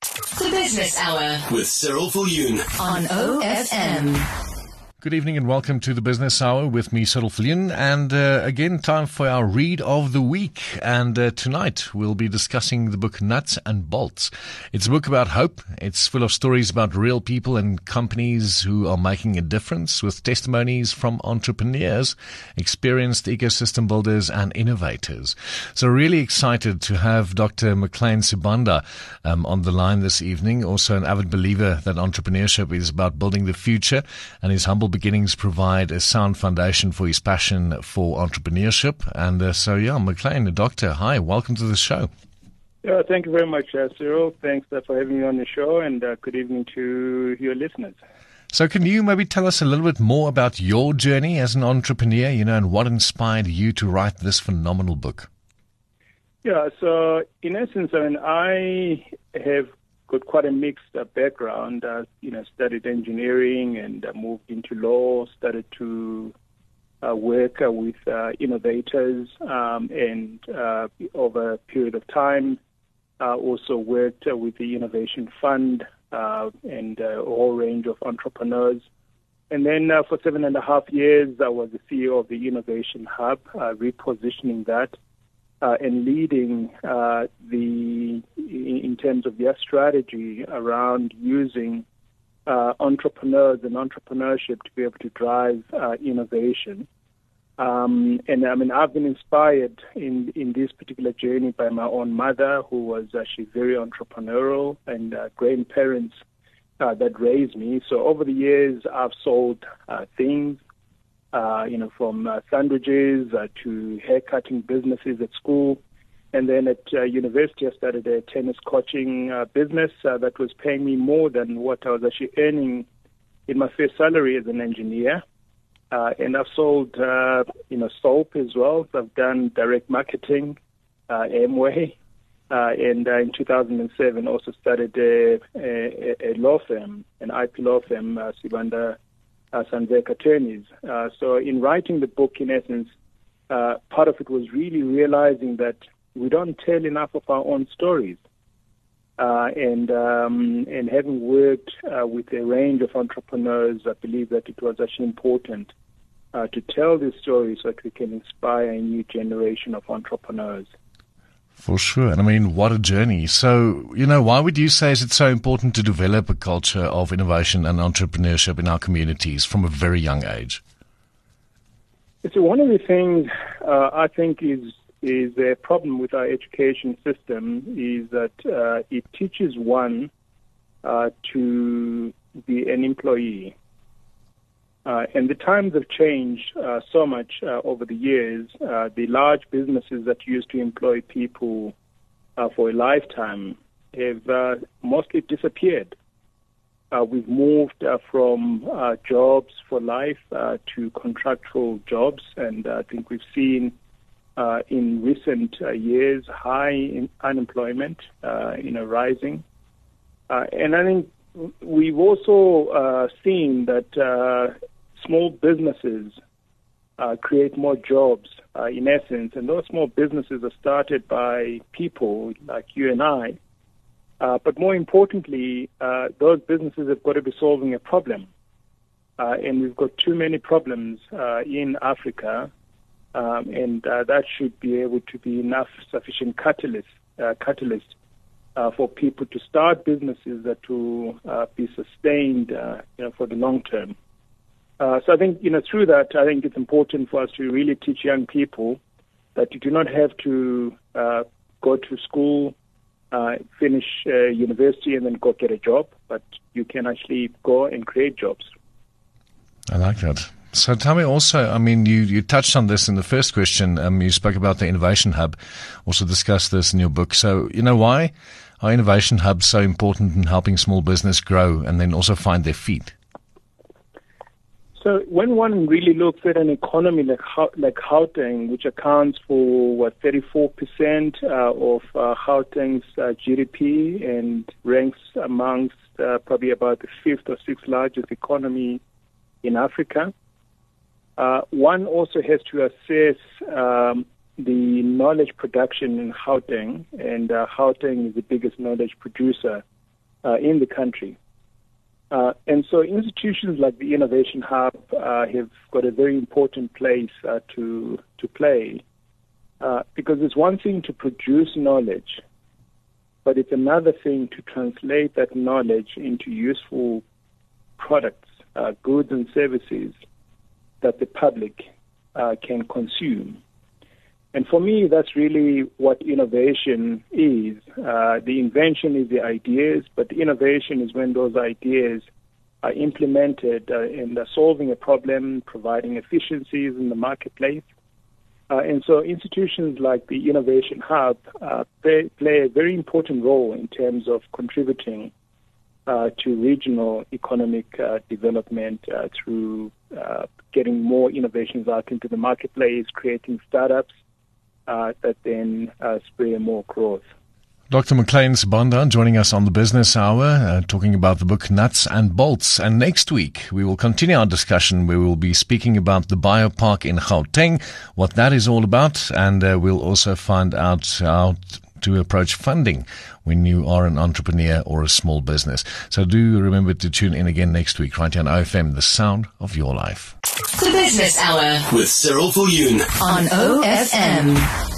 The Business Hour with Cyril Viljoen. on OFM. Good evening and welcome to the Business Hour with me, Cyril Viljoen. And uh, again, time for our read of the week. And uh, tonight we'll be discussing the book Nuts and Bolts. It's a book about hope. It's full of stories about real people and companies who are making a difference with testimonies from entrepreneurs, experienced ecosystem builders and innovators. So really excited to have Dr. McLean Sibanda um, on the line this evening. Also an avid believer that entrepreneurship is about building the future and his humble beginnings provide a sound foundation for his passion for entrepreneurship. And uh, so, yeah, McLean, the doctor, hi, welcome to the show. Yeah, thank you very much, uh, Cyril. Thanks uh, for having me on the show, and uh, good evening to your listeners. So, can you maybe tell us a little bit more about your journey as an entrepreneur, you know, and what inspired you to write this phenomenal book? Yeah, so in essence, I mean, I have got quite a mixed uh, background. Uh, you know, studied engineering and uh, moved into law. Started to uh, work uh, with uh, innovators, um, and uh, over a period of time, uh, also worked uh, with the Innovation Fund uh, and uh, a whole range of entrepreneurs. And then uh, for seven and a half years, I was the CEO of the Innovation Hub, uh, repositioning that uh, and leading uh, the in, terms of their strategy around using uh, entrepreneurs and entrepreneurship to be able to drive uh, innovation. Um, and I mean, I've been inspired in in this particular journey by my own mother, who was actually very entrepreneurial, and uh, grandparents uh, that raised me. So over the years, I've sold uh, things, uh, you know, from uh, sandwiches uh, to haircutting businesses at school. And then at uh, university, I started a tennis coaching uh, business uh, that was paying me more than what I was actually earning in my first salary as an engineer. Uh, and I've sold, uh, you know, soap as well. So I've done direct marketing, uh, Amway, uh, and uh, in 2007 also started a, a, a law firm, an IP law firm, uh, Sibanda uh, Zantwijk Attorneys. Uh, so in writing the book, in essence, uh, part of it was really realizing that we don't tell enough of our own stories. Uh, and um, and having worked uh, with a range of entrepreneurs, I believe that it was actually important uh, to tell these stories so that we can inspire a new generation of entrepreneurs. For sure. And I mean, what a journey. So, you know, why would you say is it so important to develop a culture of innovation and entrepreneurship in our communities from a very young age? It's one of the things uh, I think is is a problem with our education system is that uh, it teaches one uh, to be an employee. Uh, and the times have changed uh, so much uh, over the years. Uh, the large businesses that used to employ people uh, for a lifetime have uh, mostly disappeared. We've moved from jobs for life to contractual jobs, and I think we've seen in recent years high unemployment, you know, rising. And I think we've also uh, seen that uh, small businesses uh, create more jobs uh, in essence, and those small businesses are started by people like you and I. Uh, but more importantly, uh, those businesses have got to be solving a problem. And we've got too many problems in Africa, um, and that should be able to be enough sufficient catalyst, catalyst uh, for people to start businesses that will uh, be sustained uh, you know, for the long term. Uh, so I think you know through that, I think it's important for us to really teach young people that you do not have to uh, go to school, uh, finish uh, university, and then go get a job, but you can actually go and create jobs. I like that. So tell me also, I mean, you, you touched on this in the first question. Um, you spoke about the Innovation Hub, also discussed this in your book. So, you know, why are Innovation Hubs so important in helping small business grow and then also find their feet? So when one really looks at an economy like Hau- like Gauteng, which accounts for what 34% uh, of uh, Gauteng's uh, GDP and ranks amongst uh, probably about the fifth or sixth largest economy in Africa, uh, one also has to assess um, the knowledge production in Gauteng, and uh, Gauteng is the biggest knowledge producer uh, in the country. Uh, and so institutions like the Innovation Hub uh, have got a very important place uh, to to play uh, because it's one thing to produce knowledge, but it's another thing to translate that knowledge into useful products, uh, goods and services that the public uh, can consume. And for me, that's really what innovation is. Uh, the invention is the ideas, but the innovation is when those ideas are implemented uh, in solving a problem, providing efficiencies in the marketplace. Uh, and so institutions like the Innovation Hub uh, play, play, a very important role in terms of contributing uh, to regional economic uh, development uh, through getting more innovations out into the marketplace, creating startups, uh, that then uh, spur more growth. Dr. McLean Sibanda joining us on the Business Hour, uh, talking about the book Nuts and Bolts. And next week, we will continue our discussion we will be speaking about the biopark in Gauteng, what that is all about, and uh, we'll also find out how to approach funding when you are an entrepreneur or a small business. So do remember to tune in again next week, right here on OFM, the sound of your life. The Business Hour with Cyril Viljoen on OFM.